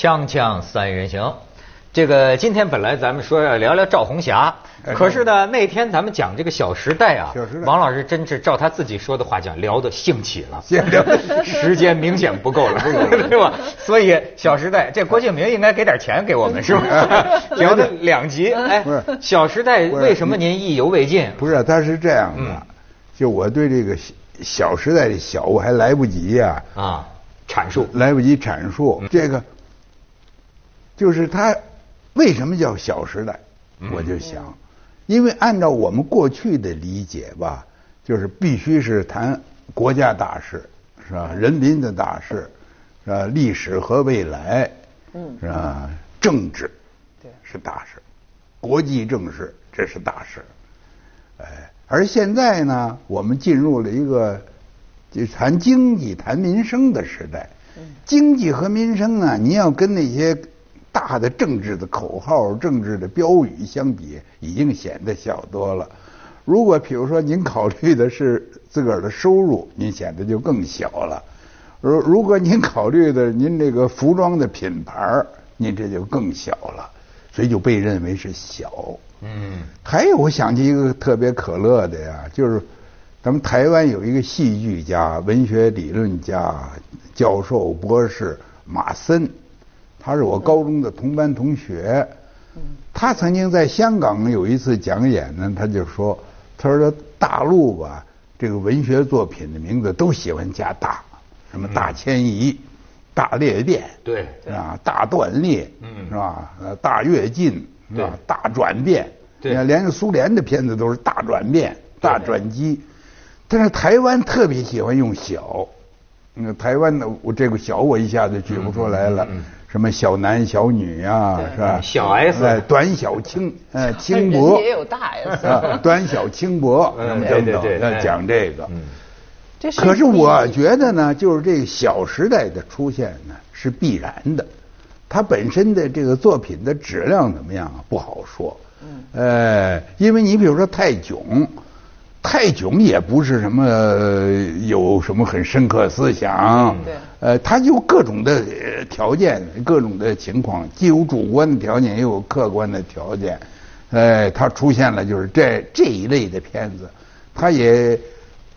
锵锵三人行，这个今天本来咱们说要聊聊赵红霞，可是呢那天咱们讲这个《小时代》啊王老师真是照他自己说的话讲，聊得兴起了，时间明显 不够了，对吧？所以《小时代》这郭敬明应该给点钱给我们，是吧？聊的两集，哎不是，《小时代》为什么您意犹未尽？不是，他是这样的，嗯。就我对这个小小时代的小我还来不及呀、啊，阐述，来不及阐述、这个，就是它为什么叫小时代，我就想，因为按照我们过去的理解吧，就是必须是谈国家大事，是吧？人民的大事，是吧？历史和未来，嗯是吧？政治，对是大事，国际政事这是大事，哎，而现在呢，我们进入了一个就谈经济、谈民生的时代。经济和民生呢，你要跟那些大的政治的口号、政治的标语相比，已经显得小多了。如果比如说您考虑的是自个儿的收入，您显得就更小了。如如果您考虑的您这个服装的品牌，您这就更小了，所以就被认为是小。嗯还有，我想起一个特别可乐的呀，就是咱们台湾有一个戏剧家、文学理论家、教授、博士马森，他是我高中的同班同学。他曾经在香港有一次讲演呢，他就说：“他说大陆吧，这个文学作品的名字都喜欢加大，什么大迁移、大裂变，对。啊，大断裂，嗯。是吧？呃，大跃进，是吧？对？大转变，对。你看连苏联的片子都是大转变、大转机，但是台湾特别喜欢用小，那台湾的我这个小我一下子举不出来了，什么小男小女呀、对是吧？小 S 哎，短小轻，呃，轻薄。家也有大 S 啊，短小轻薄，嗯什么等等对对对，要哎。讲这个。嗯。这是可是我觉得呢，就是这个小时代的出现呢是必然的，它本身的这个作品的质量怎么样啊不好说。嗯，呃，因为你比如说泰囧，泰囧也不是什么呃有什么很深刻思想，对呃，它有各种的条件，各种的情况，既有主观的条件，也有客观的条件。呃，它出现了就是这这一类的片子，它也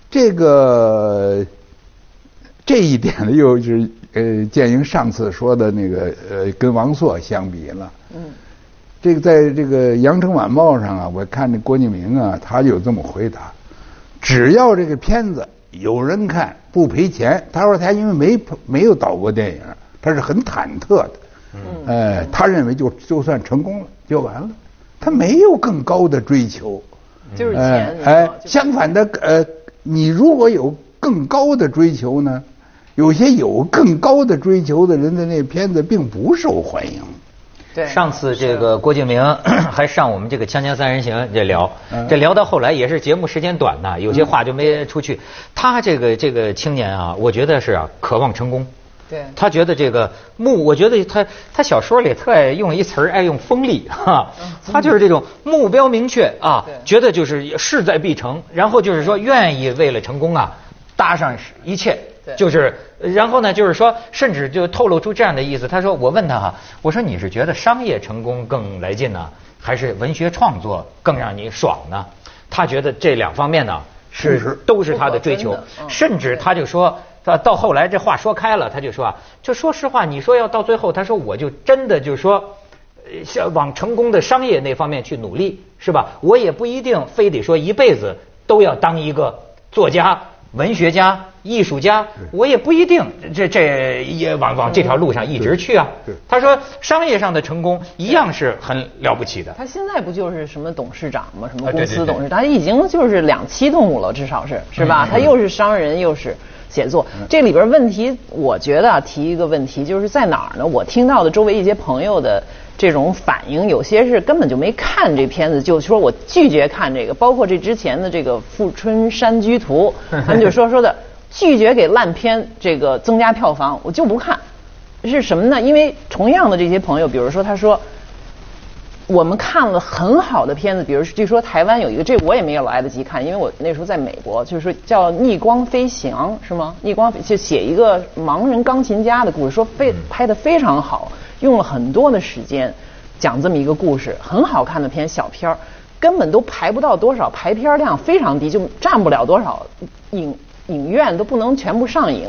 这个这一点呢，又是呃，建英上次说的那个呃，跟王朔相比了。嗯，这个在这个《羊城晚报》上啊，我看这郭敬明啊，他就这么回答：只要这个片子有人看，不赔钱。他说他因为没没有导过电影，他是很忐忑的。嗯，呃，他认为就就算成功了就完了，他没有更高的追求。就是哎钱，哎，就相反的，呃，你如果有更高的追求呢，有些有更高的追求的人的那片子并不受欢迎。对上次这个郭敬明 还上我们这个《锵锵三人行》这聊，嗯这聊到后来也是节目时间短呐，有些话就没出去。他这个这个青年啊，我觉得是啊，渴望成功。对他觉得这个目，我觉得他他小说里特爱用一词儿，爱用锋利哈，他就是这种目标明确啊对，觉得就是势在必成，然后就是说愿意为了成功啊搭上一切对，就是然后呢，就是说甚至就透露出这样的意思，他说我问他哈，我说你是觉得商业成功更来劲呢，还是文学创作更让你爽呢？他觉得这两方面呢是都是他的追求甚至他就说，到到后来这话说开了，他就说啊，就说实话，你说要到最后，他说我就真的就说，呃像往成功的商业那方面去努力，是吧？我也不一定非得说一辈子都要当一个作家、文学家、艺术家，我也不一定这这也往往这条路上一直去啊。他说，商业上的成功一样是很了不起的。他现在不就是什么董事长吗？什么公司董事长？他已经就是两栖动物了，至少是是吧？他又是商人，又是写作。这里边问题，我觉得啊，提一个问题，就是在哪儿呢？我听到的周围一些朋友的这种反应，有些是根本就没看这片子，就说我拒绝看这个。包括这之前的这个《富春山居图》，他们就说说的 拒绝给烂片这个增加票房，我就不看。是什么呢？因为同样的这些朋友，比如说他说。我们看了很好的片子，比如据说台湾有一个，这我也没有来得及看，因为我那时候在美国，就是说叫《逆光飞翔》，是吗？逆光就写一个盲人钢琴家的故事，说非拍的非常好，用了很多的时间讲这么一个故事，很好看的片小片儿，根本都排不到多少，排片量非常低，就占不了多少影影院都不能全部上映，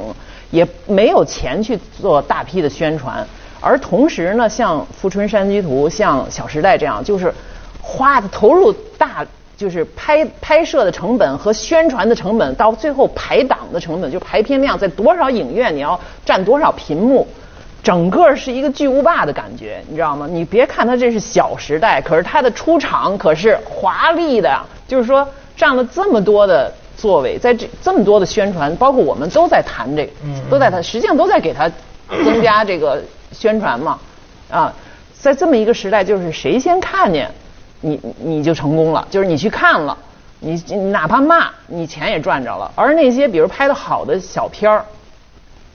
也没有钱去做大批的宣传。而同时呢，像《富春山居图》、像《小时代》这样，就是花的投入大。就是拍拍摄的成本和宣传的成本，到最后排档的成本，就排片量在多少影院，你要占多少屏幕，整个是一个巨无霸的感觉，你知道吗？你别看它这是小时代，可是它的出场可是华丽的，就是说占了这么多的座位，在这这么多的宣传，包括我们都在谈这个，都在谈，实际上都在给它增加这个宣传嘛，啊，在这么一个时代，就是谁先看见。你你就成功了，就是你去看了，你哪怕骂，你钱也赚着了。而那些比如拍的好的小片儿，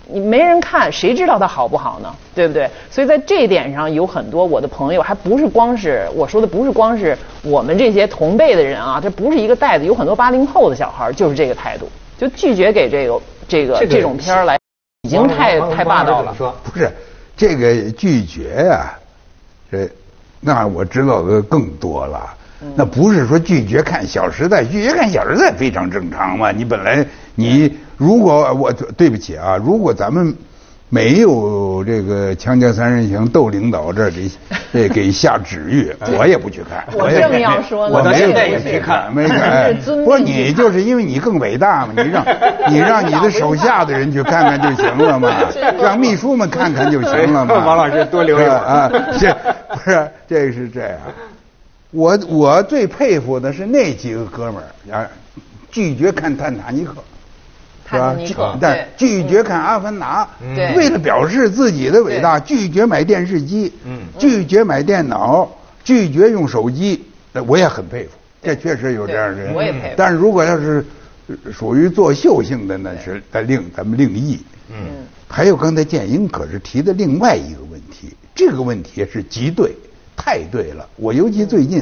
你没人看，谁知道它好不好呢？对不对？所以在这一点上，有很多我的朋友，还不是光是我说的，不是光是我们这些同辈的人啊，这不是一个代子，有很多八零后的小孩就是这个态度，就拒绝给这个这个这种片儿来，已经太太霸道了。说不是这个拒绝呀，这。那我知道的更多了，那不是说拒绝看《小时代》，拒绝看《小时代》非常正常嘛。你本来你如果我对不起啊，如果咱们没有这个《锵锵三人行》窦领导这里 这给下旨意，我也不去看。我正要说呢，我现在也去看，没看。不是你就是因为你更伟大嘛，你让 你让你的手下的人去看看就行了嘛，让秘书们看看就行了嘛。王老师多留意啊，这不是？这是这样，我我最佩服的是那几个哥们儿啊，拒绝看《泰坦尼克》，是吧？但拒绝看《阿凡达》，为了表示自己的伟大，拒绝买电视机，拒绝买电脑，拒绝用手机。我也很佩服，这确实有这样的人。我也佩服。但是如果要是属于作秀性的，那是咱另咱们另议。嗯。还有刚才建英可是提的另外一个问题，这个问题是极对。太对了，我尤其最近，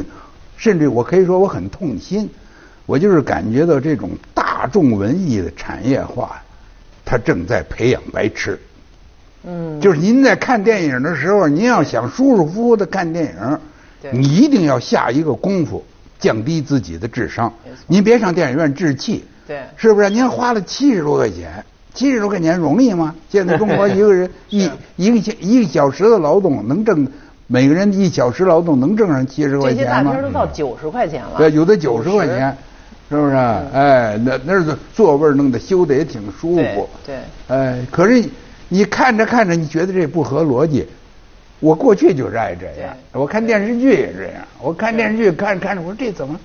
甚至我可以说我很痛心，我就是感觉到这种大众文艺的产业化，它正在培养白痴。嗯，就是您在看电影的时候，您要想舒舒服服的看电影，你一定要下一个功夫，降低自己的智商。您别上电影院置气，对，是不是？您花了七十多块钱，七十多块钱容易吗？现在中国一个人 一一个一个小时的劳动能挣。每个人一小时劳动能挣上七十块钱吗？这些大片都到九十块钱了。对，有的九十块钱，是不是？哎，那那是座位弄得修的也挺舒服。对。哎，可是你看着看着，你觉得这不合逻辑。我过去就是爱这样，我看电视剧也这样。我看电视剧看着看着，我说这怎么，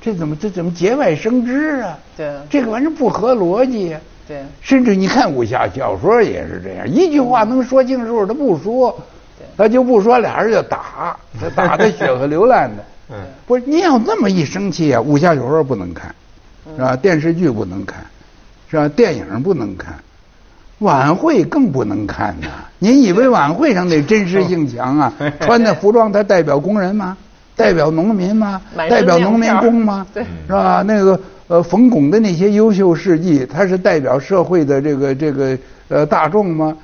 这怎么这怎么节外生枝啊？对。这个玩意儿不合逻辑呀。对。甚至你看武侠小说也是这样，一句话能说清楚，他不说。他就不说，俩人就打，打的血和流烂的。嗯，不是您要那么一生气啊，武侠小说不能看，是吧？电视剧不能看，是吧？电影不能看，晚会更不能看呐。您以为晚会上那真实性强啊？穿的服装它代表工人吗？代表农民吗？代表农民工吗？对，是吧？那个呃，冯巩的那些优秀事迹，他是代表社会的这个这个呃大众吗？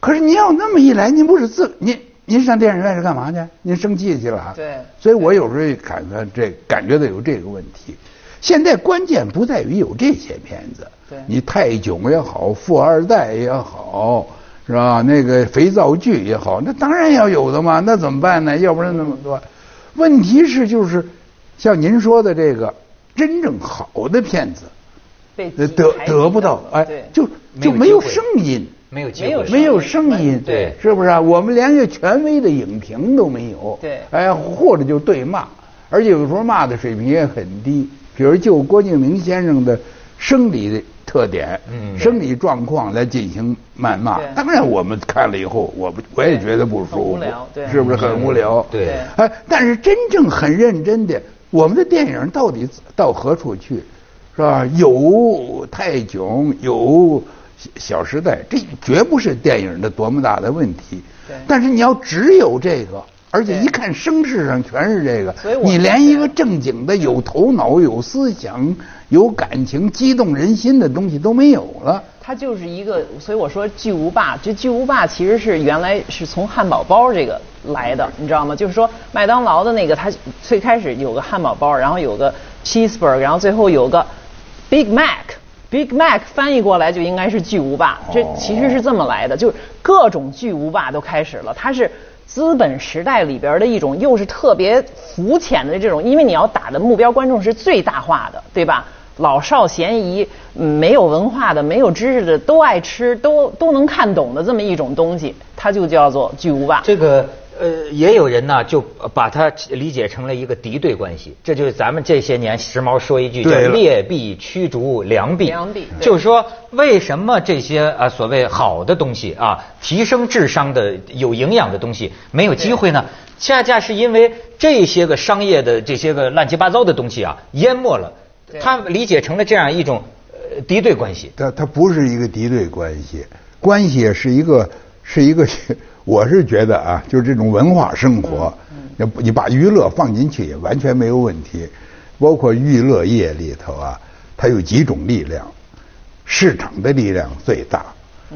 可是您要那么一来，您不是自您您上电影院是干嘛去？您生气去了？对。所以我有时候感觉这感觉到有这个问题。现在关键不在于有这些片子，对。你泰囧也好，富二代也好，是吧？那个肥皂剧也好，那当然要有的嘛。那怎么办呢？要不然那么多。问题是就是像您说的这个真正好的片子，得得不到，哎，就就没有声音。没有没有没有声音，对，是不是啊？我们连个权威的影评都没有，对，哎，或者就对骂，而且有时候骂的水平也很低。比如就郭敬明先生的生理的特点、嗯生理状况来进行谩骂，当然我们看了以后，我不我也觉得不舒服，对，是不是很无聊？对，哎，但是真正很认真的，我们的电影到底到何处去？是吧？有泰囧，有。小时代，这绝不是电影的多么大的问题。但是你要只有这个，而且一看声势上全是这个，你连一个正经的、有头脑、有思想、有感情、激动人心的东西都没有了。它就是一个，所以我说巨无霸，这巨无霸其实是原来是从汉堡包这个来的，你知道吗？就是说麦当劳的那个，它最开始有个汉堡包，然后有个 cheeseburger，然后最后有个 Big Mac，Big Mac 翻译过来就应该是巨无霸，这其实是这么来的，就是各种巨无霸都开始了，它是。资本时代里边的一种，又是特别肤浅的这种，因为你要打的目标观众是最大化的，对吧？老少咸宜，没有文化的、没有知识的都爱吃，都都能看懂的这么一种东西，它就叫做巨无霸。这个呃，也有人呢就把它理解成了一个敌对关系，这就是咱们这些年时髦说一句叫劣币驱逐良币。良币，就是说为什么这些啊所谓好的东西啊，提升智商的有营养的东西没有机会呢？恰恰是因为这些个商业的这些个乱七八糟的东西啊，淹没了。他理解成了这样一种呃敌对关系。它它不是一个敌对关系，关系是一个是一个，我是觉得啊，就是这种文化生活，你你把娱乐放进去也完全没有问题。包括娱乐业里头啊，它有几种力量，市场的力量最大，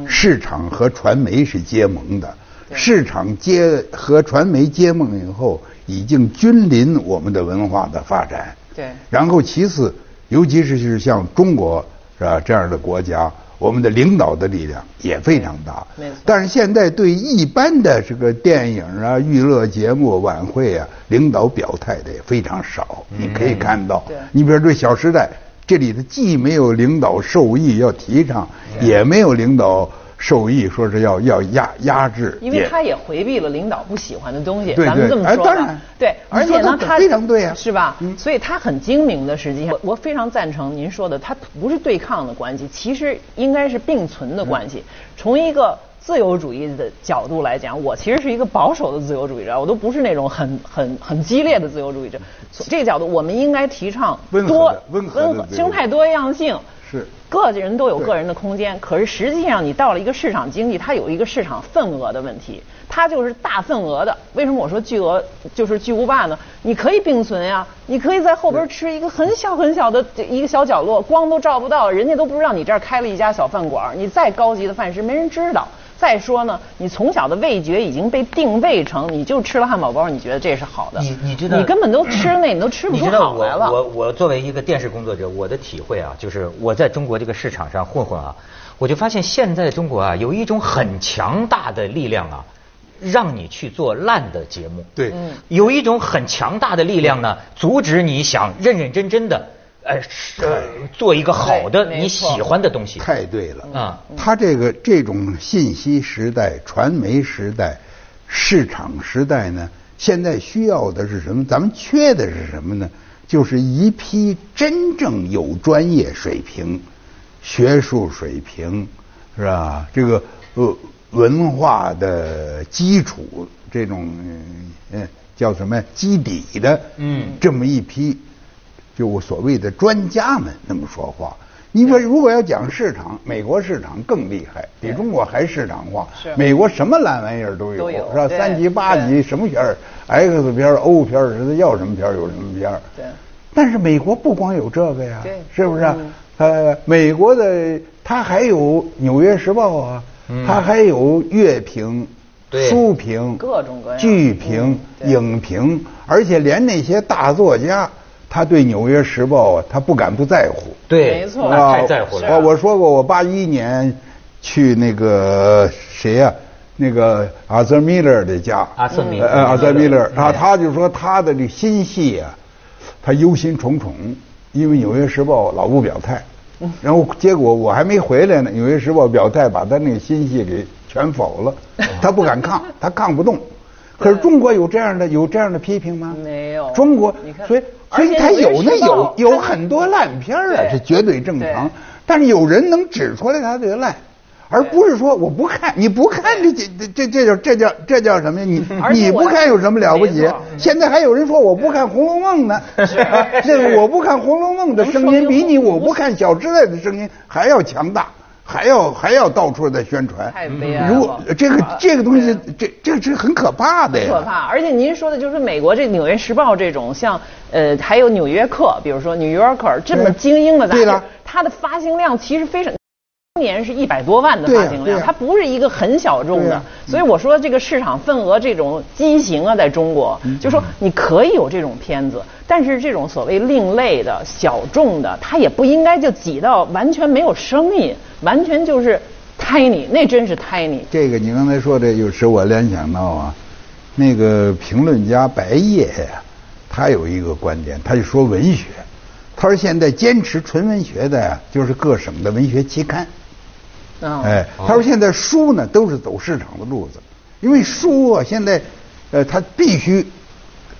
市场和传媒是结盟的，市场结和传媒结盟以后，已经君临我们的文化的发展。对，然后其次，尤其是是像中国是吧这样的国家，我们的领导的力量也非常大。但是现在对一般的这个电影啊、娱乐节目、晚会啊，领导表态的也非常少。你可以看到，你比如说《小时代》，这里头既没有领导授意要提倡，也没有领导。受益说是要要压压制，因为他也回避了领导不喜欢的东西，咱们这么说吧。对，而且呢，他非常对啊，是吧？所以他很精明的，实际上，我我非常赞成您说的，他不是对抗的关系，其实应该是并存的关系。从一个自由主义的角度来讲，我其实是一个保守的自由主义者，我都不是那种很很很激烈的自由主义者。从这个角度，我们应该提倡多温和生态多样性。是。个人都有个人的空间，可是实际上你到了一个市场经济，它有一个市场份额的问题，它就是大份额的。为什么我说巨额就是巨无霸呢？你可以并存呀，你可以在后边吃一个很小很小的一个小角落，光都照不到，人家都不知道你这儿开了一家小饭馆，你再高级的饭食没人知道。再说呢，你从小的味觉已经被定位成，你就吃了汉堡包，你觉得这是好的。你你知道？你根本都吃那，你都吃不出好来了。我我作为一个电视工作者，我的体会啊，就是我在中国这个市场上混混啊，我就发现现在中国啊有一种很强大的力量啊，让你去做烂的节目。对。有一种很强大的力量呢，阻止你想认认真真的。哎，是做一个好的你喜欢的东西。太对了啊！他这个这种信息时代、传媒时代、市场时代呢，现在需要的是什么？咱们缺的是什么呢？就是一批真正有专业水平、学术水平，是吧？这个呃文化的基础，这种嗯叫什么基底的，嗯，这么一批。就所谓的专家们那么说话，你说如果要讲市场，美国市场更厉害，比中国还市场化。是。美国什么烂玩意儿都有，是吧？三级、八级，什么片儿，X 片、O 片，是要什么片儿有什么片对。但是美国不光有这个呀，对，是不是？呃，美国的它还有《纽约时报》啊，它还有乐评、书评、各种各样剧评、影评，而且连那些大作家。他对《纽约时报》啊，他不敢不在乎。对，没错，太在乎了。我我说过，我八一年去那个谁呀，那个阿瑟米勒的家。阿瑟米勒。阿瑟米勒，他他就说他的这新戏啊，他忧心忡忡，因为《纽约时报》老不表态。然后结果我还没回来呢，《纽约时报》表态，把他那个新戏给全否了。他不敢抗，他抗不动。可是中国有这样的有这样的批评吗？没有。中国，所以。所以他有那有有很多烂片啊，这绝对正常。但是有人能指出来他这个烂，而不是说我不看，你不看这这这这叫这叫这叫什么呀？你 你不看有什么了不起？现在还有人说我不看《红楼梦》呢，这个我不看《红楼梦》的声音比你我不看《小时代》的声音还要强大。还要还要到处在宣传，太悲哀了。如果这个这个东西，这这个是很可怕的呀。可怕，而且您说的就是美国这《纽约时报》这种，像呃还有《纽约客》，比如说《New Yorker》这么精英的杂志，它的发行量其实非常。当年是一百多万的发行量，它不是一个很小众的所以我说这个市场份额这种畸形啊，在中国，嗯就说你可以有这种片子，但是这种所谓另类的小众的，它也不应该就挤到完全没有声音，完全就是 tiny，那真是 tiny。这个你刚才说的，又使我联想到啊，那个评论家白夜呀，他有一个观点，他就说文学，他说现在坚持纯文学的呀，就是各省的文学期刊。嗯，哎，他说现在书呢都是走市场的路子，因为书啊现在，呃，它必须，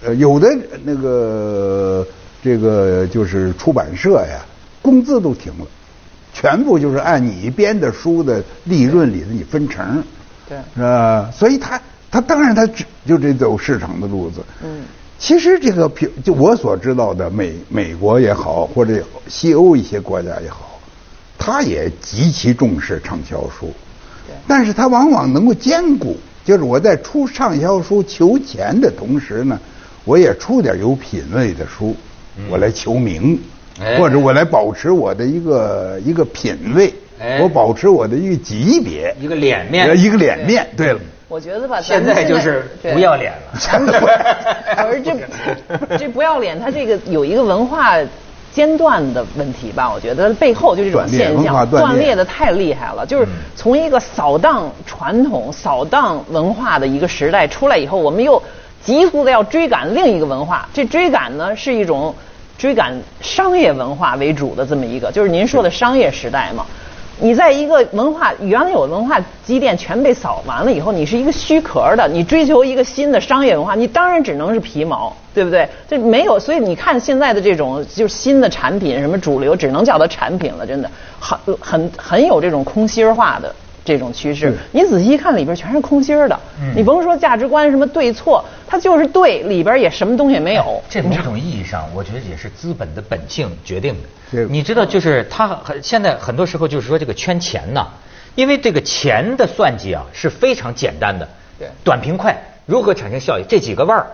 呃，有的那个这个就是出版社呀，工资都停了，全部就是按你编的书的利润里的你分成，对。是吧？所以他他当然他只就得走市场的路子。嗯，其实这个评就我所知道的美美国也好，或者西欧一些国家也好，他也极其重视畅销书，但是他往往能够兼顾，就是我在出畅销书求钱的同时呢，我也出点有品位的书，我来求名，哎。或者我来保持我的一个一个品位，哎。我保持我的一个级别，一个脸面。呃一个脸面。对。了，我觉得吧，现在就是不要脸了。真的可是这这不要脸，他这个有一个文化间断的问题吧？我觉得背后就这种现象断裂的太厉害了。就是从一个扫荡传统、扫荡文化的一个时代出来以后，我们又急速的要追赶另一个文化。这追赶呢是一种追赶商业文化为主的这么一个，就是您说的商业时代嘛。你在一个文化原来有文化积淀全被扫完了以后，你是一个虚壳的，你追求一个新的商业文化，你当然只能是皮毛，对不对？这没有，所以你看现在的这种就是新的产品，什么主流，只能叫它产品了，真的很很很有这种空心化的这种趋势。你仔细一看，里边全是空心儿的，你甭说价值观什么对错，它就是对，里边也什么东西也没有。这某种意义上，我觉得也是资本的本性决定的。这你知道，就是他很现在很多时候就是说这个圈钱呐，因为这个钱的算计啊是非常简单的，对短平快，如何产生效益？这几个腕儿，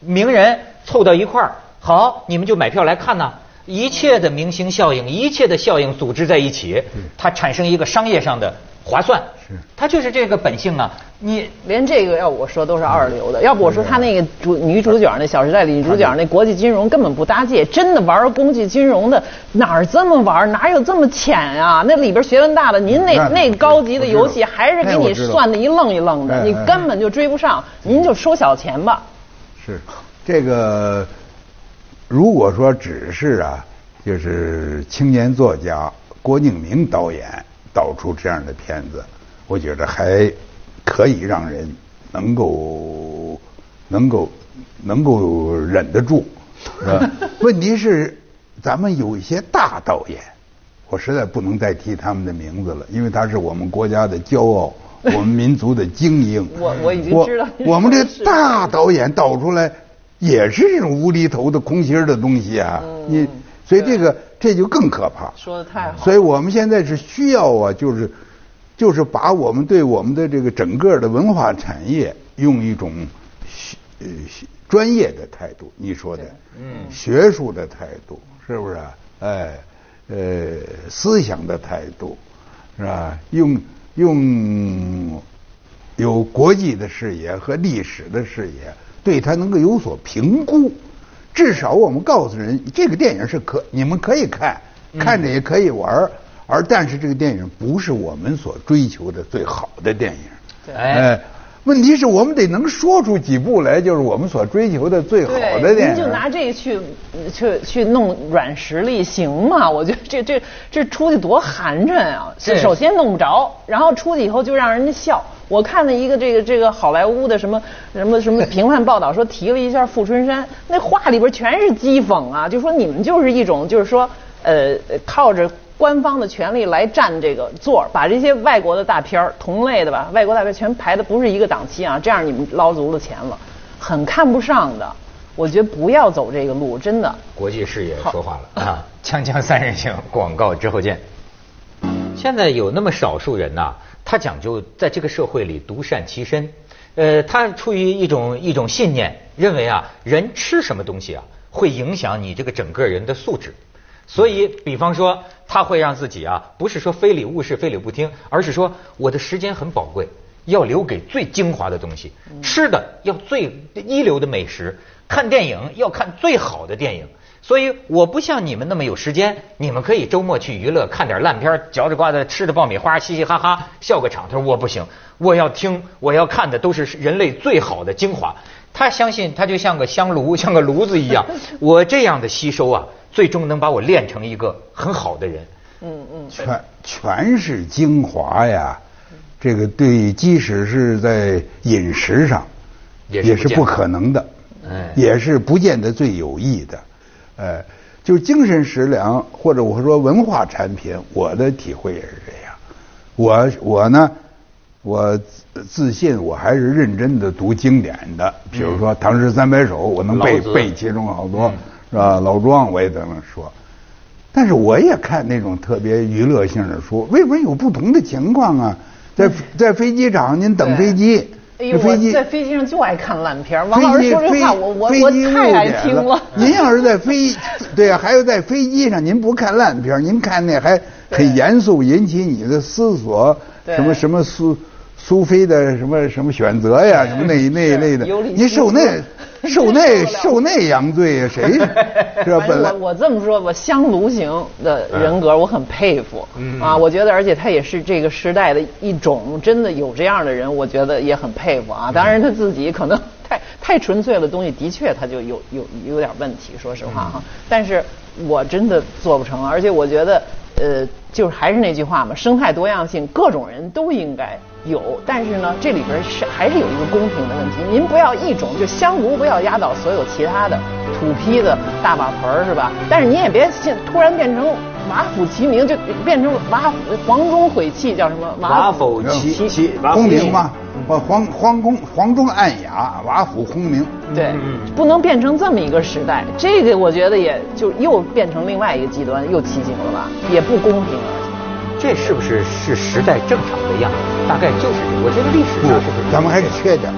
名人凑到一块儿，好，你们就买票来看呐。一切的明星效应，一切的效应组织在一起，它产生一个商业上的划算。是它就是这个本性啊。你连这个要我说都是二流的，要不我说他那个主女主角那《小时代》里女主角那国际金融根本不搭界，真的玩国际金融的哪儿这么玩，哪有这么浅啊？那里边学问大的，您那那那高级的游戏还是给你算的一愣一愣的，你根本就追不上，您就收小钱吧。是这个，如果说只是啊，就是青年作家郭敬明导演导出这样的片子，我觉得还可以让人能够能够能够忍得住。是吧 问题是，咱们有一些大导演，我实在不能再提他们的名字了，因为他是我们国家的骄傲，我们民族的精英。我我已经知道我我们这大导演导出来也是这种无厘头的空心儿的东西啊，嗯你所以这个这就更可怕。说的太好所以我们现在是需要啊，就是就是把我们对我们的这个整个的文化产业用一种学呃学专业的态度，你说的，嗯学术的态度是不是啊？哎，呃，思想的态度是吧？用用有国际的视野和历史的视野，对他能够有所评估。至少我们告诉人，这个电影是可你们可以看，看着也可以玩儿而但是这个电影不是我们所追求的最好的电影。对哎，问题是我们得能说出几步来，就是我们所追求的最好的电影。您就拿这个去去去弄软实力行吗？我觉得这这这出去多寒碜啊！是首先弄不着，然后出去以后就让人家笑。我看了一个这个这个好莱坞的什么什么什么评判报道，说提了一下《富春山》，那话里边全是讥讽啊，就说你们就是一种就是说呃靠着。官方的权利来占这个座儿，把这些外国的大片儿同类的吧，外国大片全排的不是一个档期啊，这样你们捞足了钱了，很看不上的。我觉得不要走这个路，真的。国际视野说话了啊！锵锵三人行，广告之后见。现在有那么少数人呐、他讲究在这个社会里独善其身，呃，他出于一种一种信念，认为啊，人吃什么东西啊，会影响你这个整个人的素质。所以，比方说，他会让自己啊，不是说非礼勿视、非礼不听，而是说我的时间很宝贵，要留给最精华的东西，吃的要最一流的美食，看电影要看最好的电影。所以我不像你们那么有时间，你们可以周末去娱乐，看点烂片，嚼着瓜子吃着爆米花，嘻嘻哈哈笑个场。他说我不行，我要听，我要看的都是人类最好的精华。他相信他就像个香炉，像个炉子一样，我这样的吸收啊。最终能把我练成一个很好的人。嗯嗯，全全是精华呀，这个对，即使是在饮食上，也是不可能的，也是不见得最有益的。呃，就精神食粮或者我说文化产品，我的体会也是这样。我我呢，我自信我还是认真的读经典的，比如说《唐诗三百首》，我能背背其中好多。是吧？老庄我也在那说，但是我也看那种特别娱乐性的书。为什么有不同的情况啊？在在飞机场，您等飞机，飞机在飞机上就爱看烂片。王老师说这话，我我我太爱听了。您要是在飞，对呀，还有在飞机上，您不看烂片，您看那还很严肃，引起你的思索，什么什么苏苏菲的什么什么选择呀，什么那那一类的，您受那。受那受那洋罪呀？谁是吧？本来我我这么说，吧香炉型的人格我很佩服啊！我觉得，而且他也是这个时代的一种，真的有这样的人，我觉得也很佩服啊！当然他自己可能 太太纯粹的东西，的确他就有有有点问题，说实话哈。但是我真的做不成，而且我觉得。呃，就是还是那句话嘛，生态多样性，各种人都应该有。但是呢，这里边是还是有一个公平的问题。您不要一种就香炉不要压倒所有其他的土坯的大瓦盆儿是吧？但是您也别现突然变成瓦釜齐鸣，就变成瓦黄钟毁弃叫什么瓦釜齐齐轰鸣嘛。皇皇宫皇钟暗哑，瓦釜轰鸣。对，不能变成这么一个时代。这个我觉得也就又变成另外一个极端，又畸形了吧？也不公平。这是不是是时代正常的样子？大概就是这，我觉得历史上是咱们还是缺点。